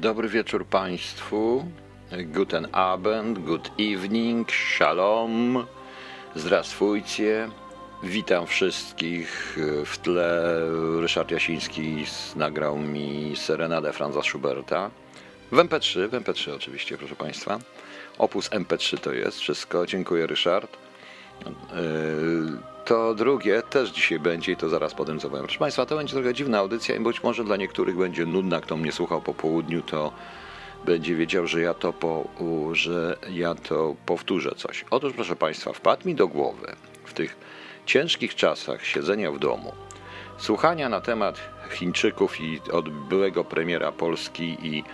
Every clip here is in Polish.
Dobry wieczór Państwu. Guten Abend, good evening, shalom, zdrastwujcie. Witam wszystkich. W tle Ryszard Jasiński nagrał mi serenadę Franza Schuberta. W MP3, w MP3 oczywiście, proszę Państwa. Opus MP3 to jest wszystko. Dziękuję Ryszard. Yy, to drugie też dzisiaj będzie i to zaraz potem zobaczymy. Proszę Państwa, to będzie trochę dziwna audycja i być może dla niektórych będzie nudna. Kto mnie słuchał po południu, to będzie wiedział, że ja to, po, że ja to powtórzę coś. Otóż, proszę Państwa, wpadł mi do głowy w tych ciężkich czasach siedzenia w domu, słuchania na temat Chińczyków i od byłego premiera Polski i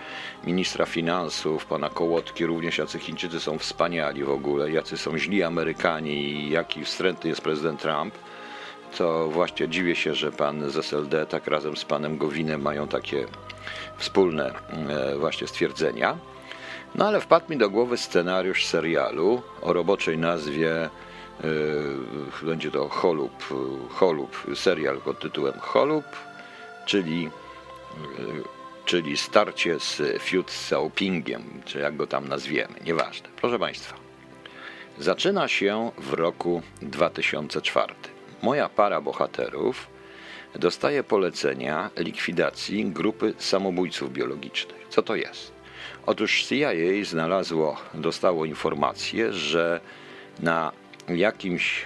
ministra finansów, pana Kołotki, również jacy Chińczycy są wspaniali w ogóle, jacy są źli Amerykanie i jaki wstrętny jest prezydent Trump, to właśnie dziwię się, że pan z SLD tak razem z panem Gowinem mają takie wspólne e, właśnie stwierdzenia. No ale wpadł mi do głowy scenariusz serialu o roboczej nazwie e, będzie to Holub, Holub, serial pod tytułem Holub, czyli, czyli starcie z Fiut Xiaopingiem, czy jak go tam nazwiemy, nieważne. Proszę Państwa, zaczyna się w roku 2004. Moja para bohaterów dostaje polecenia likwidacji grupy samobójców biologicznych. Co to jest? Otóż CIA znalazło, dostało informację, że na jakimś,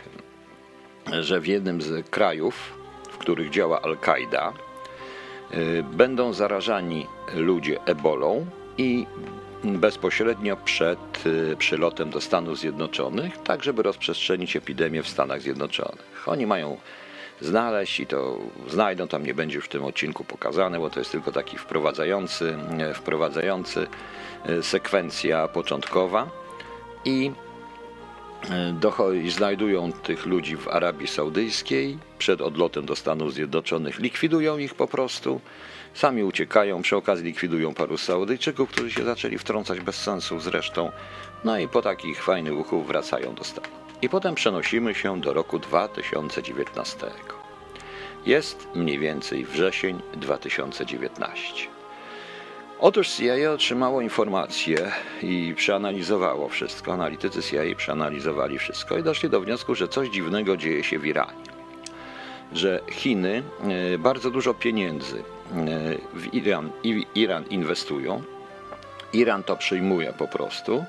że w jednym z krajów, w których działa Al-Kaida, będą zarażani ludzie ebolą i bezpośrednio przed y, przylotem do Stanów Zjednoczonych, tak żeby rozprzestrzenić epidemię w Stanach Zjednoczonych. Oni mają znaleźć i to znajdą, tam nie będzie już w tym odcinku pokazane, bo to jest tylko taki wprowadzający, e, wprowadzający sekwencja początkowa i znajdują tych ludzi w Arabii Saudyjskiej przed odlotem do Stanów Zjednoczonych, likwidują ich po prostu, sami uciekają, przy okazji likwidują paru Saudyjczyków, którzy się zaczęli wtrącać bez sensu zresztą, no i po takich fajnych uchów wracają do Stanów. I potem przenosimy się do roku 2019. Jest mniej więcej wrzesień 2019. Otóż CIA otrzymało informacje i przeanalizowało wszystko. Analitycy CIA przeanalizowali wszystko i doszli do wniosku, że coś dziwnego dzieje się w Iranie. Że Chiny e, bardzo dużo pieniędzy e, w Iran, Iran inwestują. Iran to przyjmuje po prostu e,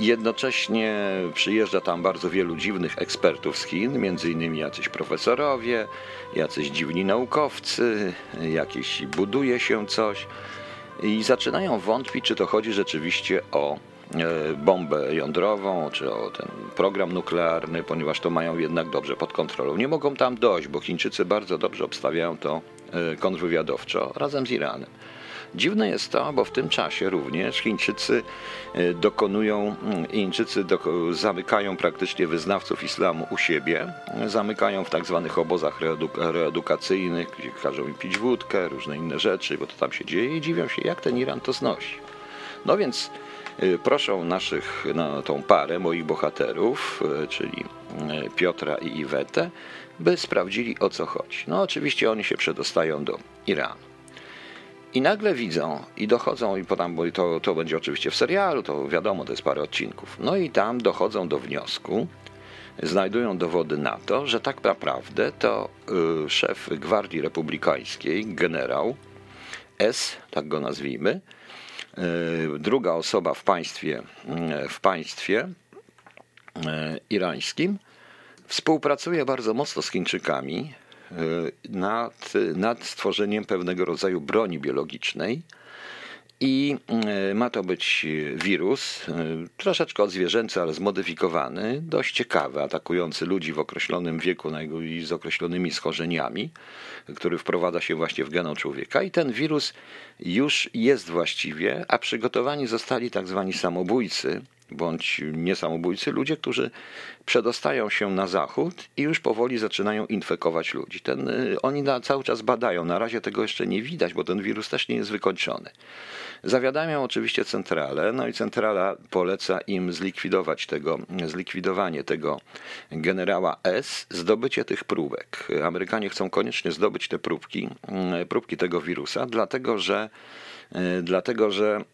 Jednocześnie przyjeżdża tam bardzo wielu dziwnych ekspertów z Chin, między innymi jacyś profesorowie, jacyś dziwni naukowcy, jakieś buduje się coś i zaczynają wątpić, czy to chodzi rzeczywiście o e, bombę jądrową, czy o ten program nuklearny, ponieważ to mają jednak dobrze pod kontrolą. Nie mogą tam dojść, bo Chińczycy bardzo dobrze obstawiają to e, kontrwywiadowczo razem z Iranem. Dziwne jest to, bo w tym czasie również Chińczycy e, dokonują, mm, Chińczycy zamykają praktycznie wyznawców islamu u siebie, zamykają w tak zwanych obozach reedukacyjnych, gdzie każą im pić wódkę, różne inne rzeczy, bo to tam się dzieje i dziwią się, jak ten Iran to znosi. No więc e, proszą naszych, no, tą parę moich bohaterów, e, czyli Piotra i Iwetę, by sprawdzili o co chodzi. No oczywiście oni się przedostają do Iranu. I nagle widzą i dochodzą, i potem, bo to, to będzie oczywiście w serialu, to wiadomo, to jest parę odcinków. No i tam dochodzą do wniosku, znajdują dowody na to, że tak naprawdę to y, szef Gwardii Republikańskiej, generał S, tak go nazwijmy, y, druga osoba w państwie, y, w państwie y, irańskim, współpracuje bardzo mocno z Chińczykami nad, nad stworzeniem pewnego rodzaju broni biologicznej. I y, ma to być wirus, y, troszeczkę odzwierzęcy, ale zmodyfikowany, dość ciekawy, atakujący ludzi w określonym wieku i z określonymi schorzeniami, który wprowadza się właśnie w genom człowieka. I ten wirus już jest właściwie, a przygotowani zostali tak zwani samobójcy, bądź niesamobójcy, ludzie, którzy przedostają się na zachód i już powoli zaczynają infekować ludzi. Ten, y, oni na, cały czas badają, na razie tego jeszcze nie widać, bo ten wirus też nie jest wykończony. Zawiadamiam oczywiście centralę, no i centrala poleca im zlikwidować tego, zlikwidowanie tego generała S, zdobycie tych próbek. Amerykanie chcą koniecznie zdobyć te próbki, mm, próbki tego wirusa, dlatego że Dlatego, że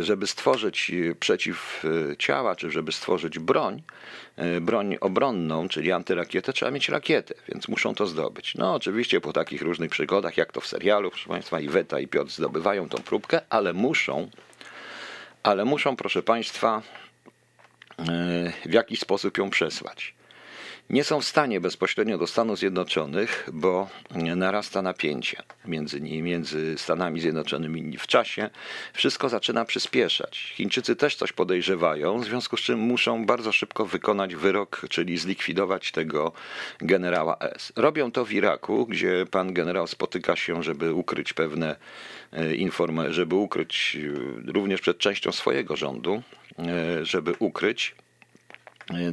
żeby stworzyć przeciwciała, czy żeby stworzyć broń, broń obronną, czyli antyrakietę, trzeba mieć rakietę, więc muszą to zdobyć. No oczywiście po takich różnych przygodach, jak to w serialu, proszę Państwa, i Weta i Piotr zdobywają tą próbkę, ale muszą, ale muszą, proszę Państwa, w jakiś sposób ją przesłać nie są w stanie bezpośrednio do Stanów Zjednoczonych, bo narasta napięcie między między Stanami Zjednoczonymi w czasie. Wszystko zaczyna przyspieszać. Chińczycy też coś podejrzewają, w związku z czym muszą bardzo szybko wykonać wyrok, czyli zlikwidować tego generała S. Robią to w Iraku, gdzie pan generał spotyka się, żeby ukryć pewne e, informacje, żeby ukryć e, również przed częścią swojego rządu, e, żeby ukryć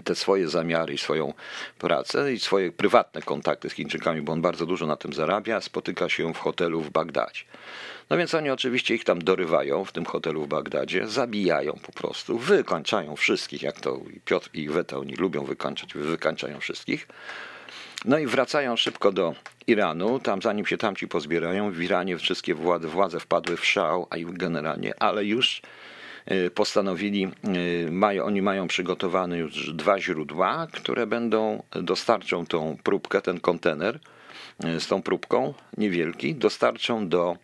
te swoje zamiary i swoją pracę i swoje prywatne kontakty z Chińczykami, bo on bardzo dużo na tym zarabia, spotyka się w hotelu w Bagdadzie. No więc oni oczywiście ich tam dorywają w tym hotelu w Bagdadzie, zabijają po prostu, wykończają wszystkich, jak to Piotr i Weta, oni lubią wykończać, wykańczają wszystkich. No i wracają szybko do Iranu, tam zanim się tamci pozbierają, w Iranie wszystkie władze, władze wpadły w szał, a generalnie, ale już E, postanowili, e, mają, oni mają przygotowane już dwa źródła, które będą, dostarczą tą próbkę, ten kontener e, z tą próbką, niewielki, dostarczą do,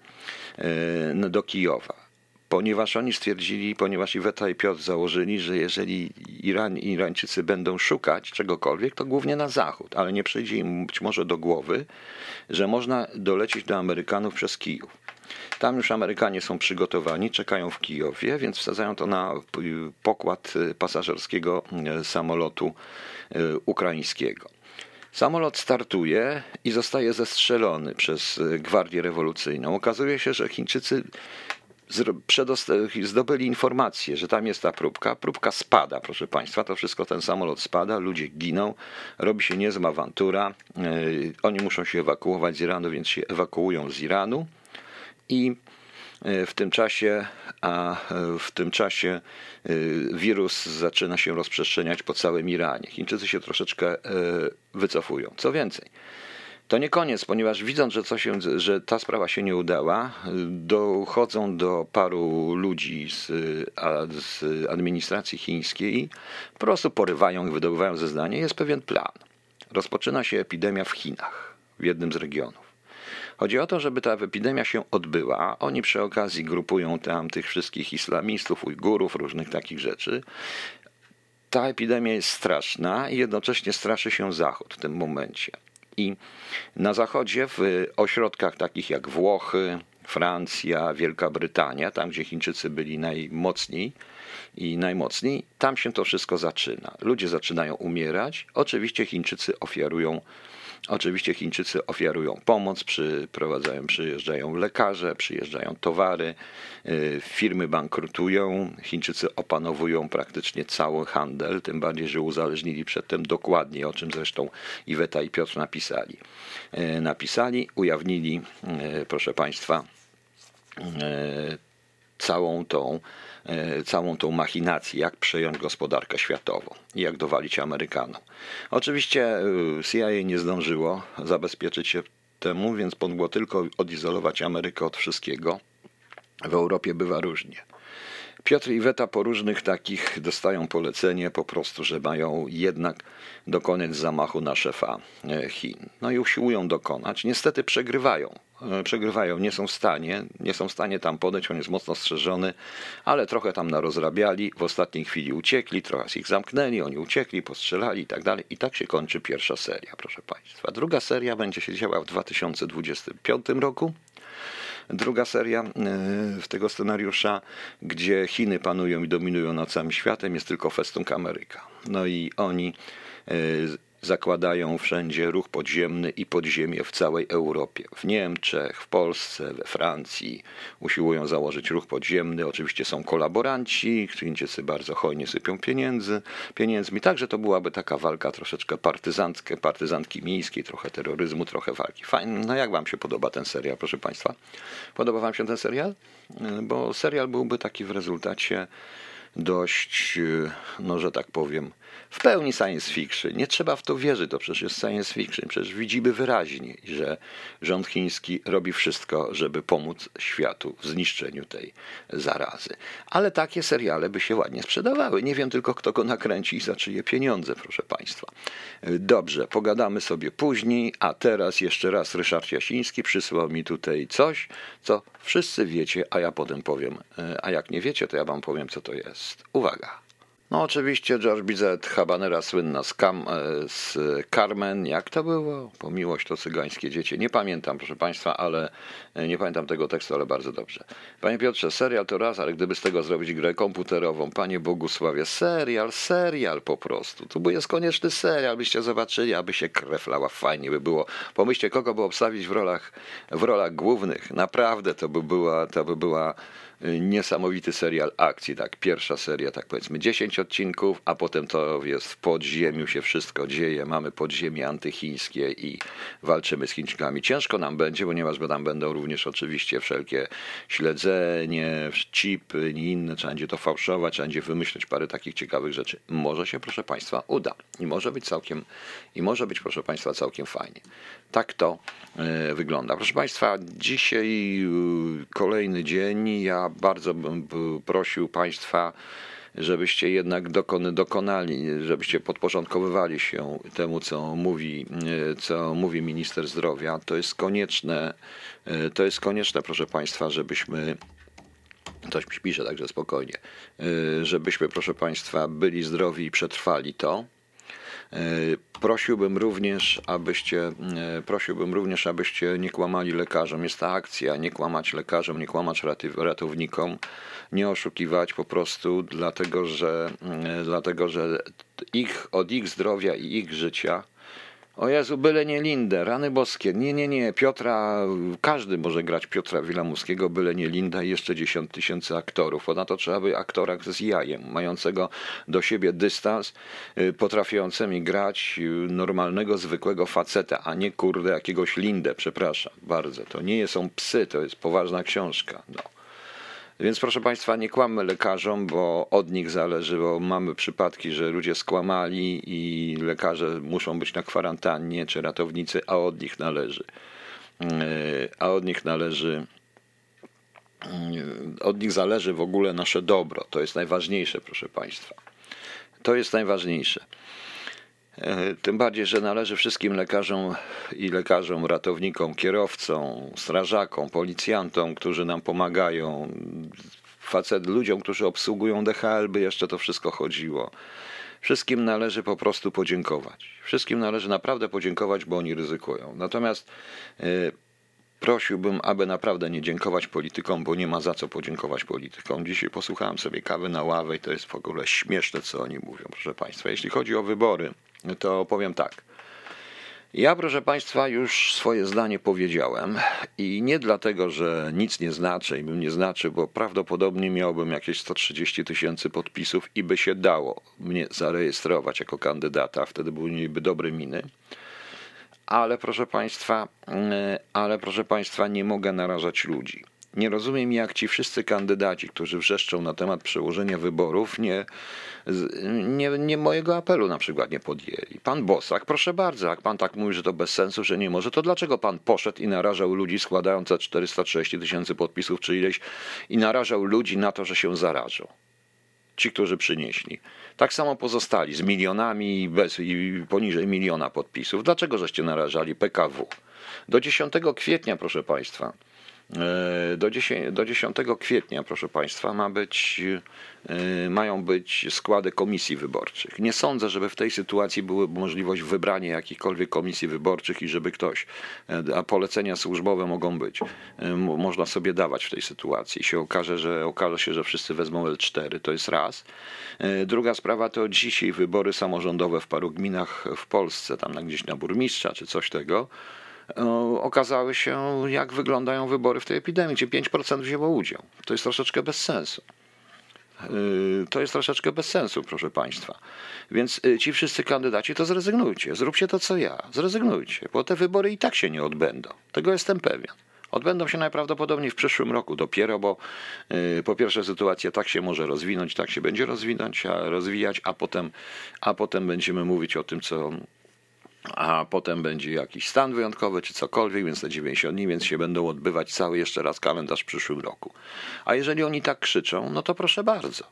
do Kijowa ponieważ oni stwierdzili, ponieważ Iweta i Piotr założyli, że jeżeli Iran, Irańczycy będą szukać czegokolwiek, to głównie na zachód, ale nie przyjdzie im być może do głowy, że można dolecieć do Amerykanów przez Kijów. Tam już Amerykanie są przygotowani, czekają w Kijowie, więc wsadzają to na pokład pasażerskiego e, samolotu e, ukraińskiego. Samolot startuje i zostaje zestrzelony przez Gwardię Rewolucyjną. Okazuje się, że Chińczycy zdobyli informację, że tam jest ta próbka. Próbka spada, proszę Państwa. To wszystko, ten samolot spada, ludzie giną, robi się niezła awantura. Oni muszą się ewakuować z Iranu, więc się ewakuują z Iranu i e, w tym czasie, a e, w tym czasie e, wirus zaczyna się rozprzestrzeniać po całym Iranie. Chińczycy się troszeczkę wycofują. Co więcej, to nie koniec, ponieważ widząc, że, co się, że ta sprawa się nie udała, dochodzą do paru ludzi z, z administracji chińskiej, po prostu porywają i wydobywają zeznanie. Jest pewien plan. Rozpoczyna się epidemia w Chinach, w jednym z regionów. Chodzi o to, żeby ta epidemia się odbyła. Oni przy okazji grupują tam tych wszystkich islamistów, Ujgurów, różnych takich rzeczy. Ta epidemia jest straszna i jednocześnie straszy się Zachód w tym momencie. I na Zachodzie, w ośrodkach takich jak Włochy, Francja, Wielka Brytania, tam gdzie Chińczycy byli najmocniej i najmocniej, tam się to wszystko zaczyna. Ludzie zaczynają umierać. Oczywiście Chińczycy ofiarują Oczywiście Chińczycy ofiarują pomoc, przyprowadzają, przyjeżdżają lekarze, przyjeżdżają towary, y, firmy bankrutują, Chińczycy opanowują praktycznie cały handel, tym bardziej, że uzależnili przedtem dokładnie, o czym zresztą Iweta i Piotr napisali. Y, napisali, ujawnili, y, proszę Państwa, całą tą całą tą machinację, jak przejąć gospodarkę światową i jak dowalić Amerykanom. Oczywiście e, CIA nie zdążyło zabezpieczyć się temu, więc mogło tylko odizolować Amerykę od wszystkiego. W Europie bywa różnie. Piotr i Weta po różnych takich dostają polecenie po prostu, że mają jednak dokonać zamachu na szefa e, Chin. No i usiłują dokonać. Niestety przegrywają. E, przegrywają, nie są w stanie, nie są w stanie tam podejść, on jest mocno strzeżony, ale trochę tam narozrabiali, w ostatniej chwili uciekli, trochę ich zamknęli, oni uciekli, postrzelali i tak dalej. I tak się kończy pierwsza seria, proszę Państwa. Druga seria będzie się działa w 2025 roku. Druga seria w tego scenariusza, gdzie Chiny panują i dominują nad całym światem, jest tylko festung Ameryka. No i oni e, zakładają wszędzie ruch podziemny i podziemie w całej Europie. W Niemczech, w Polsce, we Francji usiłują założyć ruch podziemny. Oczywiście są kolaboranci, Chińczycy bardzo hojnie sypią pieniędzy, pieniędzmi. Także to byłaby taka walka troszeczkę partyzancka, partyzantki miejskiej, trochę terroryzmu, trochę walki. Fajnie. No jak wam się podoba ten serial, proszę państwa? Podoba wam się ten serial? Bo serial byłby taki w rezultacie dość, no że tak powiem, w pełni science fiction. Nie trzeba w to wierzyć, to przecież jest science fiction. Przecież widzimy wyraźnie, że rząd chiński robi wszystko, żeby pomóc światu w zniszczeniu tej zarazy. Ale takie seriale by się ładnie sprzedawały. Nie wiem tylko, kto go nakręci i za czyje pieniądze, proszę Państwa. Dobrze, pogadamy sobie później, a teraz jeszcze raz Ryszard Jasiński przysłał mi tutaj coś, co wszyscy wiecie, a ja potem powiem. A jak nie wiecie, to ja wam powiem, co to jest. Uwaga! No oczywiście George Bizet, habanera słynna z, Cam, e, z Carmen, jak to było? Po miłość to cygańskie dzieci. Nie pamiętam, proszę Państwa, ale e, nie pamiętam tego tekstu, ale bardzo dobrze. Panie Piotrze, serial to raz, ale gdyby z tego zrobić grę komputerową, Panie Bogusławie, serial, serial po prostu. To by jest konieczny serial, byście zobaczyli, aby się krew lała, fajnie by było. Pomyślcie, kogo by obstawić w rolach, w rolach głównych. Naprawdę to by była, to by była niesamowity serial akcji, tak, pierwsza seria, tak powiedzmy 10 odcinków, a potem to jest w podziemiu się wszystko dzieje, mamy podziemie antychińskie i walczymy z Chińczykami. Ciężko nam będzie, ponieważ tam będą również oczywiście wszelkie śledzenie, chipy i inne, trzeba będzie to fałszować, trzeba będzie wymyśleć parę takich ciekawych rzeczy. Może się, proszę Państwa, uda i może być całkiem, i może być, proszę Państwa, całkiem fajnie. Tak to e, wygląda. Proszę Państwa, dzisiaj e, kolejny dzień, ja bardzo bym prosił Państwa, żebyście jednak dokonali, żebyście podporządkowywali się temu, co mówi, co mówi minister zdrowia. To jest konieczne, to jest konieczne, proszę Państwa, żebyśmy Ktoś mi pisze, także spokojnie. Żebyśmy, proszę Państwa, byli zdrowi i przetrwali to. E, prosiłbym również, abyście, e, prosiłbym również, abyście nie kłamali lekarzom. Jest ta akcja, nie kłamać lekarzom, nie kłamać ratownikom, nie oszukiwać po prostu, dlatego że, e, dlatego, że ich, od ich zdrowia i ich życia o Jezu, byle nie Lindę, rany boskie. Nie, nie, nie. Piotra, każdy może grać Piotra Wilamuskiego, byle nie Linda i jeszcze 10 tysięcy aktorów. Na to trzeba by aktora z jajem, mającego do siebie dystans, y, potrafiącymi grać y, normalnego, zwykłego faceta, a nie kurde jakiegoś Lindę, przepraszam bardzo. To nie są psy, to jest poważna książka. No. Więc proszę Państwa, nie kłammy lekarzom, bo od nich zależy, bo mamy przypadki, że ludzie skłamali i lekarze muszą być na kwarantannie, czy ratownicy, a od nich należy. E, a od nich należy e, od nich zależy w ogóle nasze dobro. To jest najważniejsze, proszę Państwa. To jest najważniejsze. E, tym bardziej, że należy wszystkim lekarzom i lekarzom, ratownikom, kierowcom, strażakom, policjantom, którzy nam pomagają, facet, ludziom, którzy obsługują DHL, by jeszcze to wszystko chodziło. Wszystkim należy po prostu podziękować. Wszystkim należy naprawdę podziękować, bo oni ryzykują. Natomiast e, prosiłbym, aby naprawdę nie dziękować politykom, bo nie ma za co podziękować politykom. Dzisiaj posłuchałem sobie kawy na ławę i to jest w ogóle śmieszne, co oni mówią, proszę Państwa. Jeśli chodzi o wybory, to powiem tak. Ja, proszę Państwa, już swoje zdanie powiedziałem i nie dlatego, że nic nie znaczy i bym nie znaczy, bo prawdopodobnie miałbym jakieś 130 tysięcy podpisów i by się dało mnie zarejestrować jako kandydata, wtedy byłyby dobre miny. Ale proszę Państwa, mm, ale proszę Państwa, nie mogę narażać ludzi. Nie rozumiem, jak ci wszyscy kandydaci, którzy wrzeszczą na temat przełożenia wyborów, nie, nie, nie mojego apelu na przykład nie podjęli. Pan Bosak, proszę bardzo, jak pan tak mówi, że to bez sensu, że nie może, to dlaczego pan poszedł i narażał ludzi składając 430 tysięcy podpisów czy ileś i narażał ludzi na to, że się zarażą? Ci, którzy przynieśli. Tak samo pozostali z milionami bez, i poniżej miliona podpisów. Dlaczego żeście narażali PKW? Do 10 kwietnia, proszę Państwa, do 10, do 10 kwietnia, proszę Państwa, ma być, e, mają być składy komisji wyborczych. Nie sądzę, żeby w tej sytuacji była możliwość wybrania jakichkolwiek komisji wyborczych i żeby ktoś, e, a polecenia służbowe mogą być, można sobie dawać w tej sytuacji. Się okaże, że okaże się, że wszyscy wezmą L4, to jest raz. Druga sprawa to dzisiaj wybory samorządowe w paru gminach w Polsce, tam gdzieś na burmistrza czy coś tego okazały się, jak wyglądają wybory w tej epidemii, gdzie 5% wzięło udział. To jest troszeczkę bez sensu. Y, to jest troszeczkę bez sensu, proszę Państwa. Więc y, ci wszyscy kandydaci to zrezygnujcie. Zróbcie to, co ja. Zrezygnujcie, bo te wybory i tak się nie odbędą. Tego jestem pewien. Odbędą się najprawdopodobniej w przyszłym roku dopiero, bo po pierwsze sytuacja tak się może rozwinąć, tak się będzie rozwinąć, a rozwijać, a potem, a potem będziemy mówić o tym, co a potem będzie jakiś stan wyjątkowy czy cokolwiek, więc te 90 dni, więc się będą odbywać cały jeszcze raz kalendarz w przyszłym roku. A jeżeli oni tak krzyczą, no to proszę bardzo.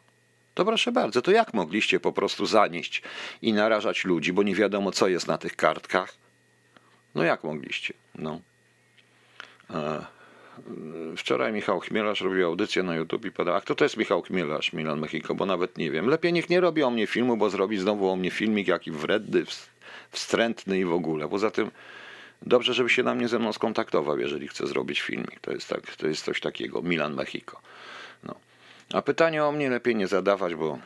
To proszę bardzo, to jak mogliście po prostu zanieść i narażać ludzi, bo nie wiadomo co jest na tych kartkach? No jak mogliście? No. E, wczoraj Michał Chmielarz robił audycję na YouTube i podał, a kto to jest Michał Chmielarz, Milan Mexico, bo nawet nie wiem. Lepiej niech nie robi o mnie filmu, bo zrobi znowu o mnie filmik jaki wredny, wstrętny i w ogóle. Poza tym dobrze, żeby się na mnie ze mną skontaktował, jeżeli chce zrobić filmik. To jest, tak, to jest coś takiego, Milan Mexico. No. A pytanie o mnie lepiej nie zadawać, bo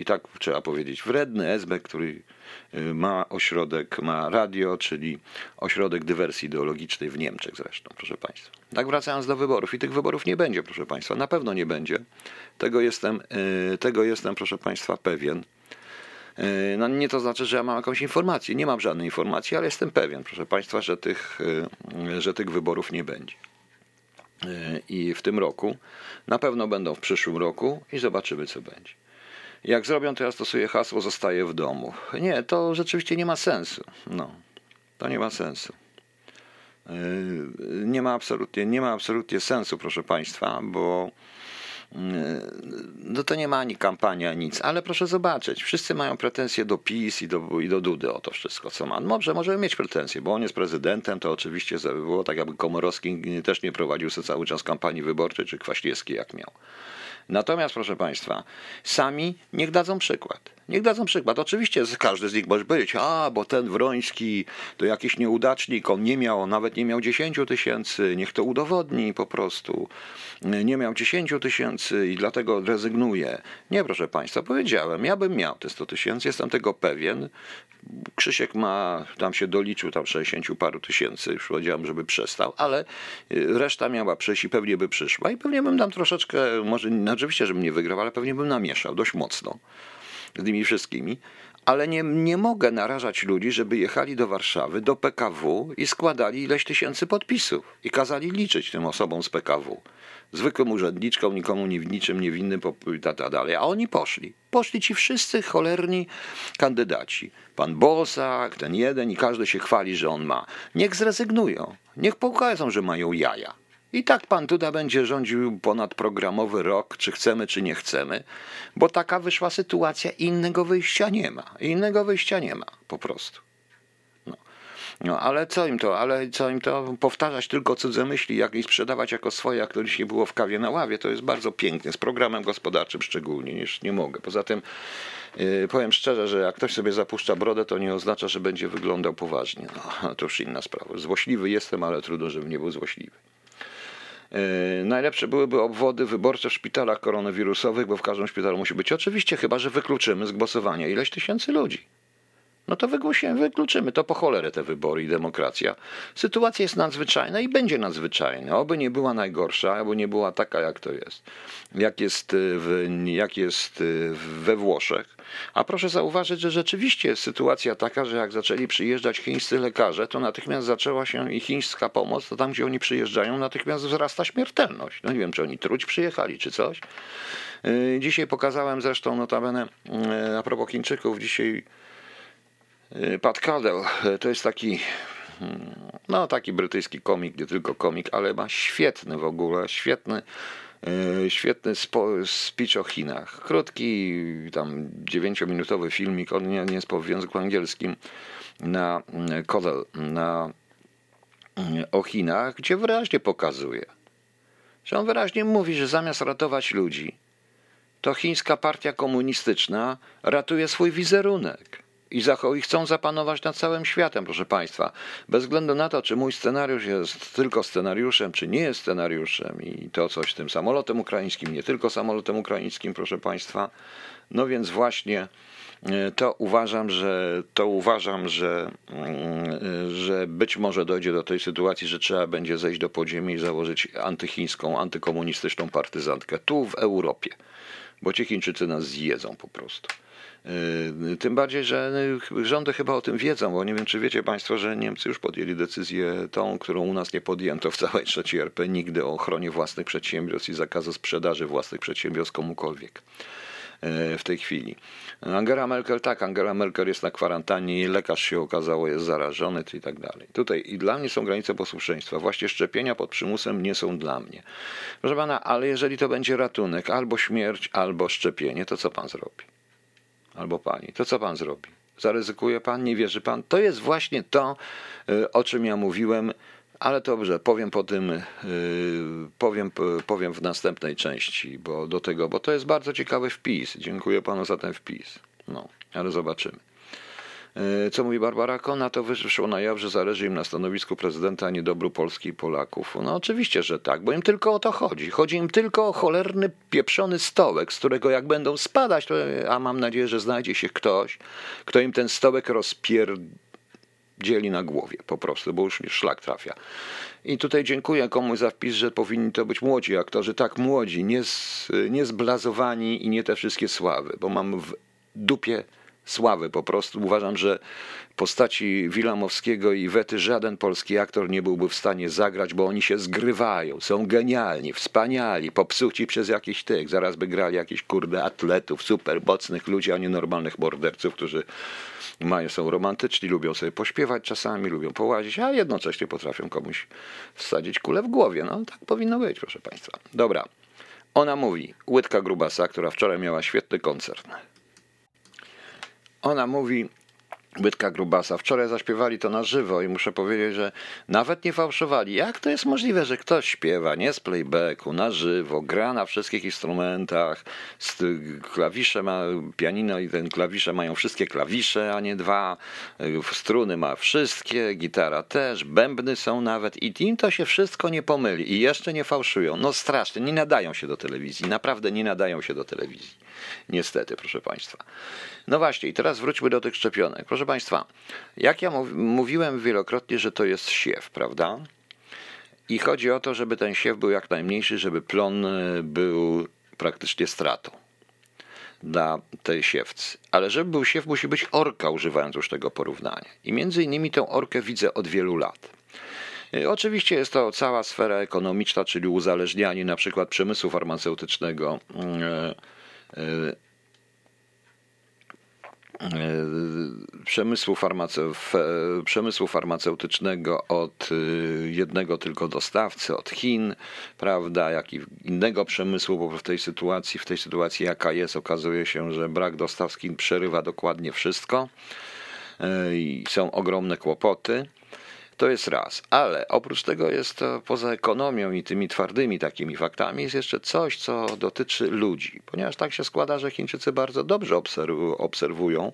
i tak trzeba powiedzieć, wredny SB, który y, ma ośrodek, ma radio, czyli ośrodek dywersji ideologicznej w Niemczech zresztą, proszę Państwa. Tak wracając do wyborów. I tych wyborów nie będzie, proszę Państwa. Na pewno nie będzie. Tego jestem, y, tego jestem proszę Państwa, pewien. Y, no nie to znaczy, że ja mam jakąś informację. Nie mam żadnej informacji, ale jestem pewien, proszę Państwa, że tych, że tych wyborów nie będzie. I w tym roku, na pewno będą w przyszłym roku i zobaczymy, co będzie. Jak zrobią, to ja stosuję hasło zostaję w domu. Nie, to rzeczywiście nie ma sensu. No, to nie ma sensu. Nie ma absolutnie, nie ma absolutnie sensu, proszę Państwa, bo no to nie ma ani kampania, nic, ale proszę zobaczyć, wszyscy mają pretensje do PiS i do, i do Dudy o to wszystko, co ma. Może możemy mieć pretensje, bo on jest prezydentem, to oczywiście było tak, jakby Komorowski też nie prowadził sobie cały czas kampanii wyborczej, czy Kwaśniewski jak miał. Natomiast, proszę Państwa, sami niech dadzą przykład. Niech dadzą przykład. Oczywiście każdy z nich może powiedzieć, a bo ten Wroński to jakiś nieudacznik, on nie miał, nawet nie miał 10 tysięcy, niech to udowodni po prostu. Nie miał 10 tysięcy i dlatego rezygnuje. Nie, proszę Państwa, powiedziałem, ja bym miał te 100 tysięcy, jestem tego pewien. Krzysiek ma, tam się doliczył tam 60 paru tysięcy, już powiedziałem, żeby przestał, ale y, reszta miała przyjść i pewnie by przyszła i pewnie bym tam troszeczkę, może oczywiście, żebym nie wygrał, ale pewnie bym namieszał dość mocno z tymi wszystkimi, ale nie, nie mogę narażać ludzi, żeby jechali do Warszawy, do PKW i składali ileś tysięcy podpisów i kazali liczyć tym osobom z PKW. Zwykłym urzędniczkom, nikomu nie, niczym niewinnym, ta, dalej. A oni poszli. Poszli ci wszyscy cholerni kandydaci. Pan Bosak, ten jeden i każdy się chwali, że on ma. Niech zrezygnują. Niech pokażą, że mają jaja. I tak pan Duda będzie rządził ponadprogramowy rok, czy chcemy, czy nie chcemy, bo taka wyszła sytuacja innego wyjścia nie ma. Innego wyjścia nie ma, po prostu. No. ale co im to, ale co im to powtarzać tylko cudze myśli, jak i sprzedawać jako swoje, jak to dzisiaj było w kawie na ławie, to jest bardzo pięknie, z programem gospodarczym szczególnie, niż nie mogę. Poza tym yy, powiem szczerze, że jak ktoś sobie zapuszcza brodę, to nie oznacza, że będzie wyglądał poważnie. No, to już inna sprawa. Złośliwy jestem, ale trudno, żebym nie był złośliwy. E, najlepsze byłyby obwody wyborcze w szpitalach koronawirusowych, bo w każdym szpitalu musi być. Oczywiście, chyba że wykluczymy z głosowania ileś tysięcy ludzi. No to wykluczymy. To po cholerę te wybory i demokracja. Sytuacja jest nadzwyczajna i będzie nadzwyczajna. Oby nie była najgorsza, albo nie była taka, jak to jest. Jak jest, w, jak jest we Włoszech a proszę zauważyć, że rzeczywiście jest sytuacja taka, że jak zaczęli przyjeżdżać chińscy lekarze, to natychmiast zaczęła się i chińska pomoc, to tam, gdzie oni przyjeżdżają, natychmiast wzrasta śmiertelność. No nie wiem, czy oni truć przyjechali, czy coś. Y, dzisiaj pokazałem zresztą notabene y, a propos Chińczyków, dzisiaj y, Pat Cadell, to jest taki no taki brytyjski komik, nie tylko komik, ale ma świetny w ogóle, świetny E, świetny speech o Chinach. Krótki, tam dziewięciominutowy filmik, on nie, jest w języku angielskim, na Kodel, mm, na, mm, o Chinach, gdzie wyraźnie pokazuje, że on wyraźnie mówi, że zamiast ratować ludzi, to chińska partia komunistyczna ratuje swój wizerunek i, i chcą zapanować nad całym światem, proszę Państwa. Bez względu na to, czy mój scenariusz jest tylko scenariuszem, czy nie jest scenariuszem i to coś tym samolotem ukraińskim, nie tylko samolotem ukraińskim, proszę Państwa, No więc właśnie e, to uważam, że to uważam, że, mm, że być może dojdzie do tej sytuacji, że trzeba będzie zejść do podziemi i założyć antychińską, antykomunistyczną partyzantkę tu w Europie, bo ci Chińczycy nas zjedzą po prostu. E, tym bardziej, że rządy chyba o tym wiedzą, bo nie wiem, czy wiecie Państwo, że Niemcy już podjęli decyzję tą, którą u nas nie podjęto w całej trzeciej RP nigdy o ochronie własnych przedsiębiorstw i zakazu sprzedaży własnych przedsiębiorstw komukolwiek w tej chwili. Angela Merkel, tak, Angela Merkel jest na kwarantannie, lekarz się okazało jest zarażony i tak dalej. Tutaj i dla mnie są granice posłuszeństwa. Właśnie szczepienia pod przymusem nie są dla mnie. Proszę pana, ale jeżeli to będzie ratunek, albo śmierć, albo szczepienie, to co pan zrobi? albo pani, to co pan zrobi? Zaryzykuje pan, nie wierzy pan? To jest właśnie to, y, o czym ja mówiłem, ale dobrze, powiem po tym, y, powiem, powiem w następnej części, bo do tego, bo to jest bardzo ciekawy wpis. Dziękuję panu za ten wpis. No, ale zobaczymy. E, co mówi Barbara Kona, to wyszło na jaw, że zależy im na stanowisku prezydenta, a nie dobru Polski i Polaków. No oczywiście, że tak, bo im tylko o to chodzi. Chodzi im tylko o cholerny, pieprzony stołek, z którego jak będą spadać, to, a mam nadzieję, że znajdzie się ktoś, kto im ten stołek rozpierdzieli na głowie po prostu, bo już szlak trafia. I tutaj dziękuję komuś za wpis, że powinni to być młodzi aktorzy, tak młodzi, nie, z, nie i nie te wszystkie sławy, bo mam w dupie sławy po prostu. Uważam, że postaci Wilamowskiego i Wety żaden polski aktor nie byłby w stanie zagrać, bo oni się zgrywają, są genialni, wspaniali, popsuci przez jakiś tych. Zaraz by grali jakiś kurde atletów, super mocnych ludzi, a nie normalnych morderców, którzy mają, są romantyczni, lubią sobie pośpiewać czasami, lubią połazić, a jednocześnie potrafią komuś wsadzić kulę w głowie. No tak powinno być, proszę Państwa. Dobra. Ona mówi, Łydka Grubasa, która wczoraj miała świetny koncert. Ona mówi, Bytka Grubasa. Wczoraj zaśpiewali to na żywo i muszę powiedzieć, że nawet nie fałszowali. Jak to jest możliwe, że ktoś śpiewa nie z playbacku, na żywo, gra na wszystkich instrumentach, klawisze ma, pianino i ten klawisze mają wszystkie klawisze, a nie dwa, struny ma wszystkie, gitara też, bębny są nawet i im to się wszystko nie pomyli i jeszcze nie fałszują. No strasznie, nie nadają się do telewizji, naprawdę nie nadają się do telewizji. Niestety, proszę Państwa. No właśnie, i teraz wróćmy do tych szczepionek. Proszę Państwa, jak ja mówiłem wielokrotnie, że to jest siew, prawda? I chodzi o to, żeby ten siew był jak najmniejszy, żeby plon e, był praktycznie stratą dla tej siewcy. Ale żeby był siew, musi być orka, używając już tego porównania. I między innymi tę orkę widzę od wielu lat. E, oczywiście jest to cała sfera ekonomiczna, czyli uzależnianie na przykład przemysłu farmaceutycznego yy, E, przemysłu, farmace przemysłu farmaceutycznego od e, jednego tylko dostawcy, od Chin, prawda, jak i innego przemysłu, bo w tej sytuacji, w tej sytuacji jaka jest, okazuje się, że brak dostaw z Chin przerywa dokładnie wszystko e, i są ogromne kłopoty. To jest raz, ale oprócz tego jest to poza ekonomią i tymi twardymi takimi faktami jest jeszcze coś, co dotyczy ludzi, ponieważ tak się składa, że Chińczycy bardzo dobrze obserwują,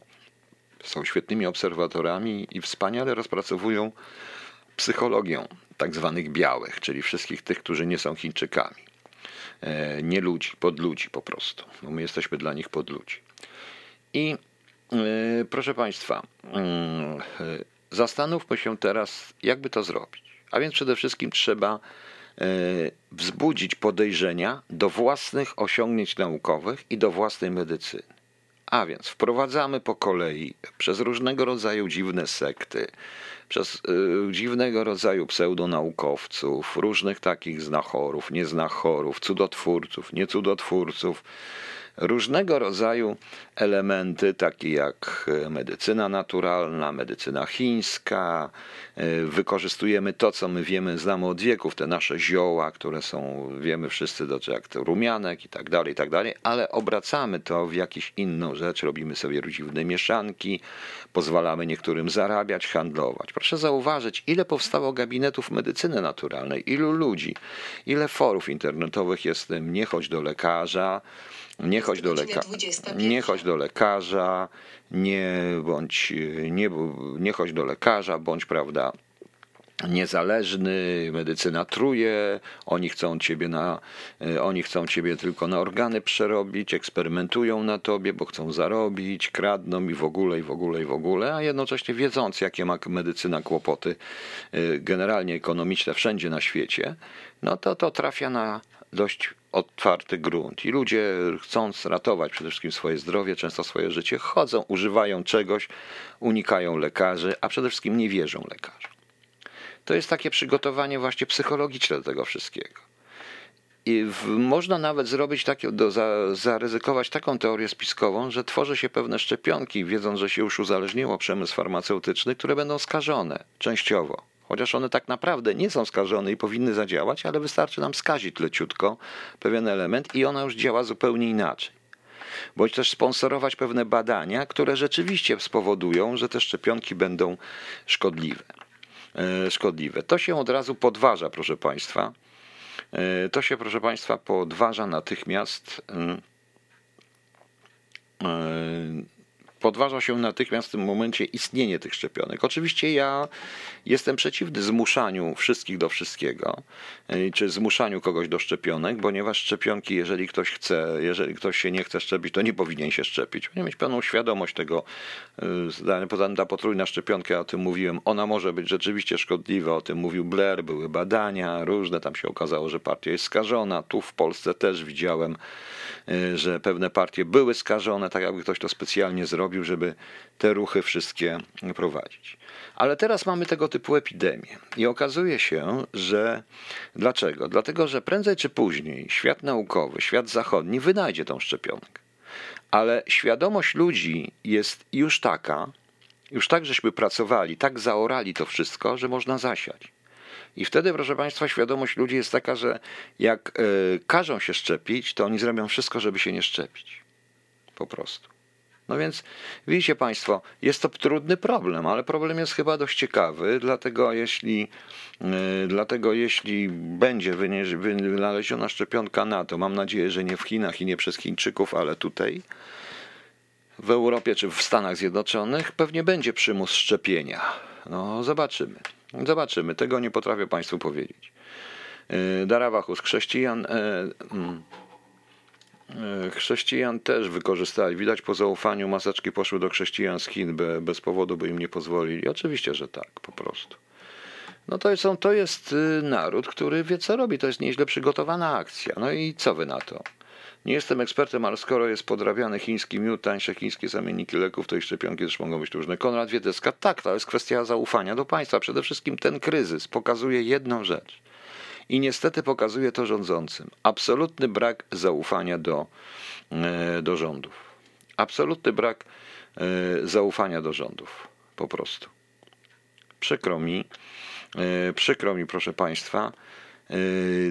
są świetnymi obserwatorami i wspaniale rozpracowują psychologię tak zwanych białych, czyli wszystkich tych, którzy nie są Chińczykami. E, nie ludzi, pod ludzi po prostu, bo my jesteśmy dla nich pod ludzi. I e, proszę Państwa, mm, Zastanówmy się teraz, jakby to zrobić. A więc przede wszystkim trzeba e, wzbudzić podejrzenia do własnych osiągnięć naukowych i do własnej medycyny. A więc wprowadzamy po kolei przez różnego rodzaju dziwne sekty, przez y, dziwnego rodzaju pseudonaukowców, różnych takich znachorów, nieznachorów, cudotwórców, niecudotwórców, różnego rodzaju elementy, takie jak e, medycyna naturalna, medycyna chińska. E, wykorzystujemy to, co my wiemy, znamy od wieków, te nasze zioła, które są, wiemy wszyscy, do, jak to rumianek i tak dalej, i tak dalej, ale obracamy to w jakąś inną rzecz, robimy sobie dziwne mieszanki, pozwalamy niektórym zarabiać, handlować. Proszę zauważyć, ile powstało gabinetów medycyny naturalnej, ilu ludzi, ile forów internetowych jest nie chodź do lekarza, nie chodź do, leka nie chodź do lekarza, nie bądź, nie, nie chodź do lekarza, bądź, prawda, niezależny, medycyna truje, oni chcą ciebie na, oni chcą ciebie tylko na organy przerobić, eksperymentują na tobie, bo chcą zarobić, kradną i w ogóle, i w ogóle, i w ogóle, a jednocześnie wiedząc, jakie ma medycyna kłopoty e, generalnie ekonomiczne wszędzie na świecie, no to to trafia na dość otwarty grunt. I ludzie, chcąc ratować przede wszystkim swoje zdrowie, często swoje życie, chodzą, używają czegoś, unikają lekarzy, a przede wszystkim nie wierzą lekarzom. To jest takie przygotowanie właśnie psychologiczne do tego wszystkiego. I w, można nawet zrobić takie, do, za, zaryzykować taką teorię spiskową, że tworzy się pewne szczepionki, wiedząc, że się już uzależniło przemysł farmaceutyczny, które będą skażone częściowo. Chociaż one tak naprawdę nie są skażone i powinny zadziałać, ale wystarczy nam skazić leciutko pewien element i ona już działa zupełnie inaczej. Bądź też sponsorować pewne badania, które rzeczywiście spowodują, że te szczepionki będą szkodliwe. E, szkodliwe. To się od razu podważa, proszę Państwa. E, to się, proszę Państwa, podważa natychmiast mm, e, podważa się natychmiast w tym momencie istnienie tych szczepionek. Oczywiście ja jestem przeciwny zmuszaniu wszystkich do wszystkiego, e, czy zmuszaniu kogoś do szczepionek, ponieważ szczepionki, jeżeli ktoś chce, jeżeli ktoś się nie chce szczepić, to nie powinien się szczepić. Powinien mieć pełną świadomość tego. E, poza tym ta potrójna szczepionka, o tym mówiłem, ona może być rzeczywiście szkodliwa, o tym mówił Blair, były badania różne, tam się okazało, że partia jest skażona. Tu w Polsce też widziałem, że pewne partie były skażone, tak jakby ktoś to specjalnie zrobił zrobił, żeby te ruchy wszystkie prowadzić. Ale teraz mamy tego typu epidemię i okazuje się, że dlaczego? Dlatego, że prędzej czy później świat naukowy, świat zachodni wynajdzie tą szczepionkę. Ale świadomość ludzi jest już taka, już tak żeśmy pracowali, tak zaorali to wszystko, że można zasiać. I wtedy, proszę Państwa, świadomość ludzi jest taka, że jak y, każą się szczepić, to oni zrobią wszystko, żeby się nie szczepić. Po prostu. No więc widzicie Państwo, jest to trudny problem, ale problem jest chyba dość ciekawy, dlatego jeśli, yy, dlatego jeśli będzie wynaleziona szczepionka na to, mam nadzieję, że nie w Chinach i nie przez Chińczyków, ale tutaj, w Europie czy w Stanach Zjednoczonych, pewnie będzie przymus szczepienia. No, zobaczymy. Zobaczymy. Tego nie potrafię Państwu powiedzieć. Yy, Darawachus, chrześcijan. Yy, E, chrześcijan też wykorzystali. Widać po zaufaniu maseczki poszły do chrześcijan z Chin, bez powodu by im nie pozwolili. Oczywiście, że tak, po prostu. No to, są, to jest y, naród, który wie co robi. To jest nieźle przygotowana akcja. No i co wy na to? Nie jestem ekspertem, ale skoro jest podrabiany chiński miód, tańsze chińskie zamienniki leków, to i szczepionki też mogą być różne. Konrad Wiedeska, tak, to jest kwestia zaufania do państwa. Przede wszystkim ten kryzys pokazuje jedną rzecz – i niestety pokazuje to rządzącym. Absolutny brak zaufania do, e, do rządów. Absolutny brak e, zaufania do rządów. Po prostu. Przykro mi, e, przykro mi, proszę Państwa,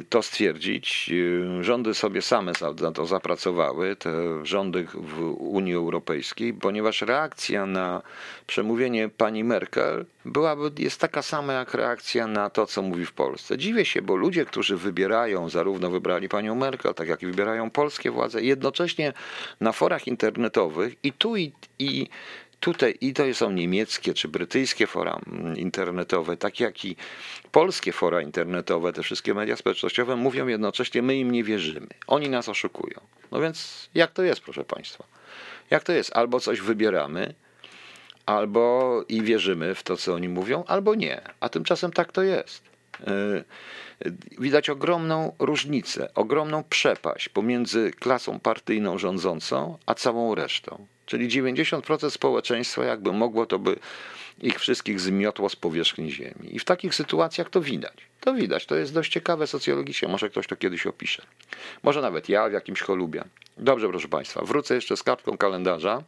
to stwierdzić. Y, rządy sobie same na to zapracowały, te rządy w Unii Europejskiej, ponieważ reakcja na przemówienie pani Merkel była, jest taka sama jak reakcja na to, co mówi w Polsce. Dziwię się, bo ludzie, którzy wybierają, zarówno wybrali panią Merkel, tak jak i wybierają polskie władze, jednocześnie na forach internetowych i tu i, i tutaj i to są niemieckie czy brytyjskie fora internetowe, tak jak i polskie fora internetowe, te wszystkie media społecznościowe mówią jednocześnie, my im nie wierzymy. Oni nas oszukują. No więc jak to jest, proszę Państwa? Jak to jest? Albo coś wybieramy, albo i wierzymy w to, co oni mówią, albo nie. A tymczasem tak to jest. E, widać ogromną różnicę, ogromną przepaść pomiędzy klasą partyjną rządzącą, a całą resztą. Czyli 90% społeczeństwa, jakby mogło, to by ich wszystkich zmiotło z powierzchni Ziemi. I w takich sytuacjach to widać. To widać, to jest dość ciekawe socjologicznie. Może ktoś to kiedyś opisze. Może nawet ja w jakimś cholubie. Dobrze, proszę Państwa, wrócę jeszcze z kartką kalendarza.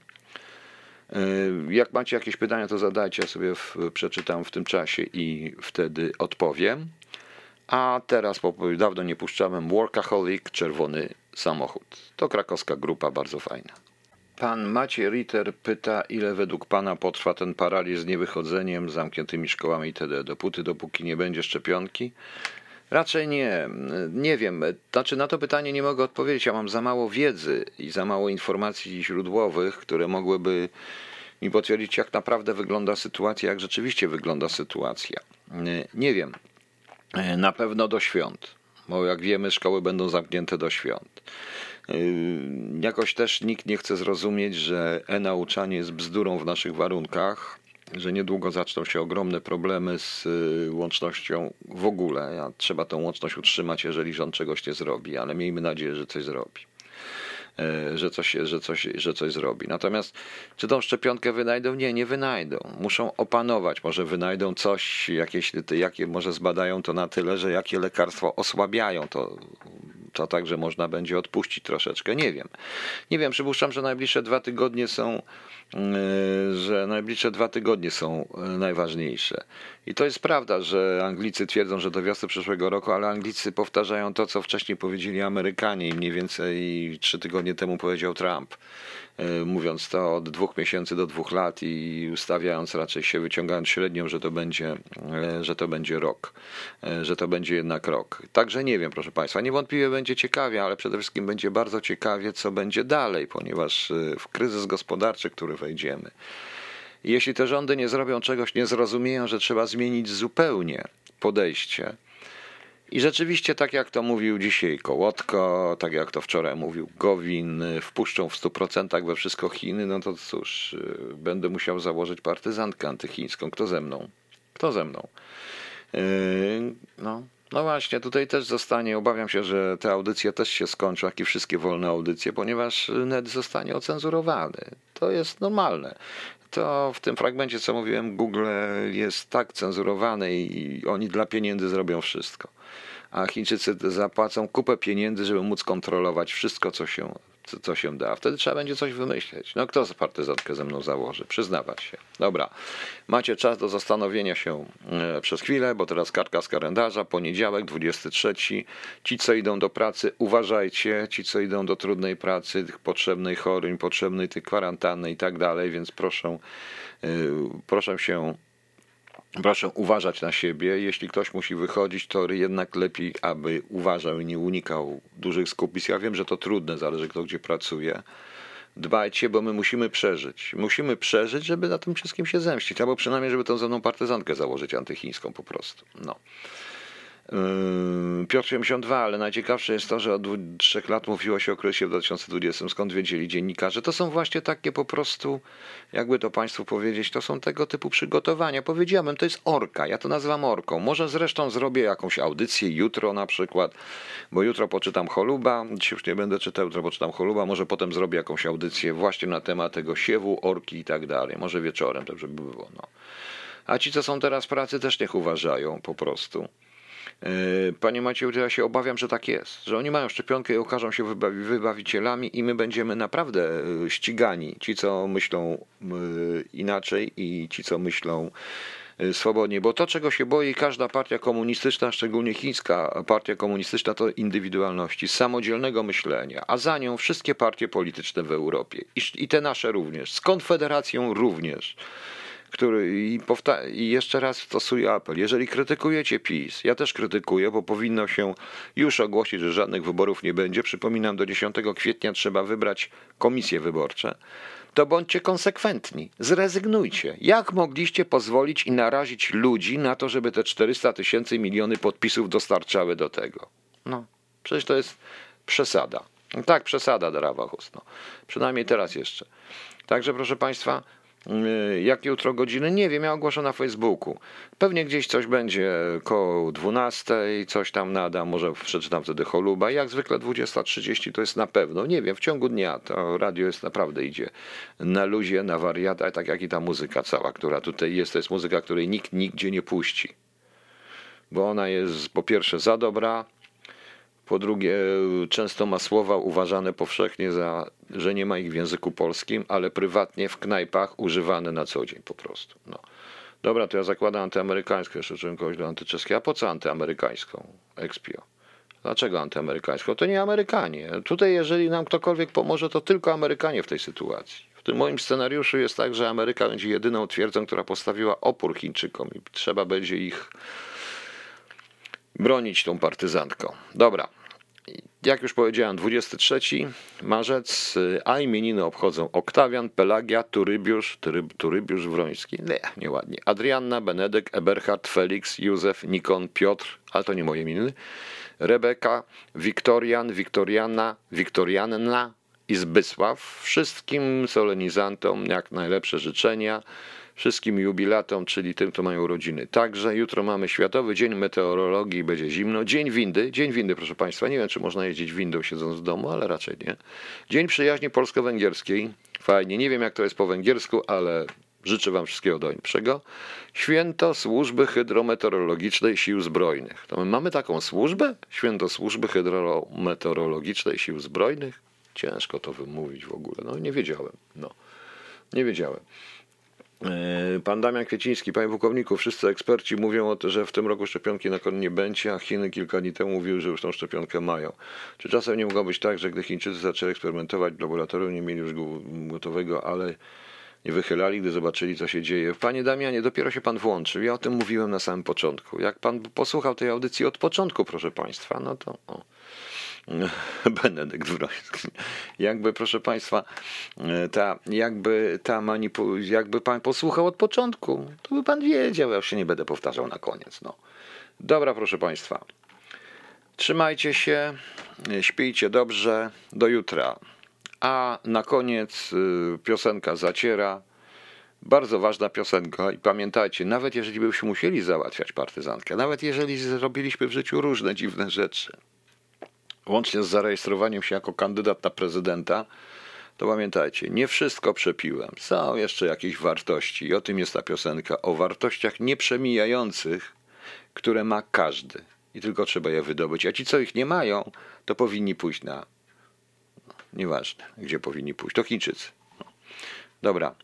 Yy, jak macie jakieś pytania, to zadajcie, ja sobie w, przeczytam w tym czasie i wtedy odpowiem. A teraz, bo dawno nie puszczałem, Workaholic, Czerwony Samochód. To krakowska grupa, bardzo fajna. Pan Maciej Ritter pyta, ile według pana potrwa ten paraliż z niewychodzeniem, zamkniętymi szkołami itd. Dopóty, dopóki nie będzie szczepionki? Raczej nie. Nie wiem. Znaczy, na to pytanie nie mogę odpowiedzieć. Ja mam za mało wiedzy i za mało informacji źródłowych, które mogłyby mi potwierdzić, jak naprawdę wygląda sytuacja, jak rzeczywiście wygląda sytuacja. Nie wiem. Na pewno do świąt, bo jak wiemy, szkoły będą zamknięte do świąt. Jakoś też nikt nie chce zrozumieć, że e-nauczanie jest bzdurą w naszych warunkach że niedługo zaczną się ogromne problemy z y, łącznością w ogóle. Trzeba tą łączność utrzymać, jeżeli rząd czegoś nie zrobi, ale miejmy nadzieję, że coś zrobi. E, że coś, że, coś, że coś zrobi. Natomiast czy tą szczepionkę wynajdą? Nie, nie wynajdą. Muszą opanować. Może wynajdą coś, jakieś, jakie może zbadają to na tyle, że jakie lekarstwo osłabiają to to także można będzie odpuścić troszeczkę. Nie wiem. Nie wiem, przypuszczam, że najbliższe dwa tygodnie są, e, że najbliższe dwa tygodnie są e, najważniejsze. I to jest prawda, że Anglicy twierdzą, że do wiosny przyszłego roku, ale Anglicy powtarzają to, co wcześniej powiedzieli Amerykanie i mniej więcej trzy tygodnie temu powiedział Trump. E, mówiąc to od dwóch miesięcy do dwóch lat i ustawiając raczej się, wyciągając średnią, że to będzie, e, że to będzie rok, e, że to będzie jednak rok. Także nie wiem, proszę Państwa, niewątpliwie będzie ciekawie, ale przede wszystkim będzie bardzo ciekawie, co będzie dalej, ponieważ w kryzys gospodarczy, który wejdziemy, jeśli te rządy nie zrobią czegoś, nie zrozumieją, że trzeba zmienić zupełnie podejście, i rzeczywiście, tak jak to mówił dzisiaj Kołotko, tak jak to wczoraj mówił Gowin, wpuszczą w 100% we wszystko Chiny, no to cóż, y, będę musiał założyć partyzantkę antychińską. Kto ze mną? Kto ze mną? Yy, no, no właśnie, tutaj też zostanie, obawiam się, że te audycje też się skończą, jak i wszystkie wolne audycje, ponieważ net zostanie ocenzurowany. To jest normalne to w tym fragmencie, co mówiłem, Google jest tak cenzurowany i oni dla pieniędzy zrobią wszystko. A Chińczycy zapłacą kupę pieniędzy, żeby móc kontrolować wszystko, co się, co, co się da. Wtedy trzeba będzie coś wymyśleć. No kto partyzantkę ze mną założy? Przyznawać się. Dobra, macie czas do zastanowienia się e, przez chwilę, bo teraz kartka z kalendarza, poniedziałek, 23. Ci, co idą do pracy, uważajcie. Ci, co idą do trudnej pracy, tych potrzebnej choryń, potrzebnej tych kwarantanny i tak dalej, więc proszę, e, proszę się Proszę uważać na siebie. Jeśli ktoś musi wychodzić, to jednak lepiej, aby uważał i nie unikał dużych skupisk. Ja wiem, że to trudne, zależy kto gdzie pracuje. Dbajcie, bo my musimy przeżyć. Musimy przeżyć, żeby na tym wszystkim się zemścić, albo przynajmniej, żeby tą ze mną partyzantkę założyć antychińską po prostu. No. Yy, Piotr 72, ale najciekawsze jest to, że od trzech lat mówiło się o kryzysie w 2020. Skąd wiedzieli dziennikarze? To są właśnie takie po prostu, jakby to Państwu powiedzieć, to są tego typu przygotowania. Powiedziałem, to jest orka, ja to nazywam orką. Może zresztą zrobię jakąś audycję jutro na przykład, bo jutro poczytam Choluba, dzisiaj już nie będę czytał, jutro poczytam Choluba, może potem zrobię jakąś audycję właśnie na temat tego siewu, orki i tak dalej. Może wieczorem, tak żeby było. No. A ci, co są teraz w pracy, też niech uważają po prostu. E, panie Macieju, ja się obawiam, że tak jest, że oni mają szczepionkę i okażą się wybawicielami i my będziemy naprawdę e, ścigani. Ci, co myślą e, inaczej i ci, co myślą swobodnie, bo to, czego się boi każda partia komunistyczna, szczególnie chińska partia komunistyczna, to indywidualności, samodzielnego myślenia, a za nią wszystkie partie polityczne w Europie. I, te nasze również, z Konfederacją również który i, powta- i jeszcze raz stosuję apel. Jeżeli krytykujecie PiS, ja też krytykuję, bo powinno się już ogłosić, że żadnych wyborów nie będzie. Przypominam, do 10 kwietnia trzeba wybrać komisje wyborcze. To bądźcie konsekwentni, zrezygnujcie. Jak mogliście pozwolić i narazić ludzi na to, żeby te 400 tysięcy miliony podpisów dostarczały do tego? No, przecież to jest przesada. Tak, przesada, Drawachus. No. Przynajmniej teraz jeszcze. Także, proszę Państwa, jak jutro godziny? Nie wiem, ja ogłoszę na Facebooku. Pewnie gdzieś coś będzie koło 12, coś tam nada, może przeczytam wtedy choluba. Jak zwykle 20.30 to jest na pewno. Nie wiem, w ciągu dnia to radio jest naprawdę idzie na luzie, na wariata, tak jak i ta muzyka cała, która tutaj jest. To jest muzyka, której nikt nigdzie nie puści. Bo ona jest po pierwsze za dobra, po drugie, często ma słowa uważane powszechnie za, że nie ma ich w języku polskim, ale prywatnie w knajpach używane na co dzień po prostu. No. Dobra, to ja zakładam antyamerykańską, jeszcze czułem kogoś do antyczeskiej. A po co antyamerykańską? Expio. Dlaczego antyamerykańską? To nie Amerykanie. Tutaj, jeżeli nam ktokolwiek pomoże, to tylko Amerykanie w tej sytuacji. W tym moim scenariuszu jest tak, że Ameryka będzie jedyną twierdzą, która postawiła opór Chińczykom i trzeba będzie ich bronić tą partyzantką. Dobra. Jak już powiedziałem, 23 marzec, a imieniny obchodzą Oktawian, Pelagia, Turybiusz, Turyb, Turybiusz Wroński, nie, nieładnie, Adrianna, Benedyk, Eberhard, Felix, Józef, Nikon, Piotr, ale to nie moje imieniny, Rebeka, Wiktorian, Wiktoriana, Wiktorianna i Zbysław. Wszystkim solenizantom jak najlepsze życzenia wszystkim jubilatom, czyli tym, kto mają urodziny. Także jutro mamy Światowy Dzień Meteorologii, będzie zimno. Dzień windy, dzień windy, proszę Państwa. Nie wiem, czy można jeździć windą siedząc w domu, ale raczej nie. Dzień przyjaźni polsko-węgierskiej. Fajnie. Nie wiem, jak to jest po węgiersku, ale życzę Wam wszystkiego najlepszego. Święto Służby Hydrometeorologicznej Sił Zbrojnych. To my mamy taką służbę? Święto Służby Hydrometeorologicznej Sił Zbrojnych? Ciężko to wymówić w ogóle. No nie wiedziałem. No, nie wiedziałem. E, pan Damian Kwieciński, panie pułkowniku, wszyscy eksperci mówią tym, że w tym roku szczepionki na koronę nie będzie, a Chiny kilka dni temu mówiły, że już tą szczepionkę mają. Czy czasem nie mogło być tak, że gdy Chińczycy zaczęli eksperymentować w laboratorium, nie mieli już gotowego, ale nie wychylali, gdy zobaczyli, co się dzieje. Panie Damianie, dopiero się pan włączył. Ja o tym mówiłem na samym początku. Jak pan posłuchał tej audycji od początku, proszę państwa, no to. O. Benedykt Wroński. Jakby, proszę Państwa, ta, jakby ta manipu, jakby Pan posłuchał od początku, to by Pan wiedział, ja już się nie będę powtarzał na koniec. No. Dobra, proszę Państwa. Trzymajcie się, śpijcie dobrze, do jutra. A na koniec y, piosenka zaciera. Bardzo ważna piosenka i pamiętajcie, nawet jeżeli byśmy musieli załatwiać partyzantkę, nawet jeżeli zrobiliśmy w życiu różne dziwne rzeczy, łącznie z zarejestrowaniem się jako kandydat na prezydenta, to pamiętajcie, nie wszystko przepiłem. Są jeszcze jakieś wartości i o tym jest ta piosenka. O wartościach nieprzemijających, które ma każdy. I tylko trzeba je wydobyć. A ci, co ich nie mają, to powinni pójść na. Nieważne, gdzie powinni pójść. To Chińczycy. Dobra.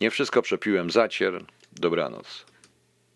Nie wszystko przepiłem. Zacier. Dobranoc.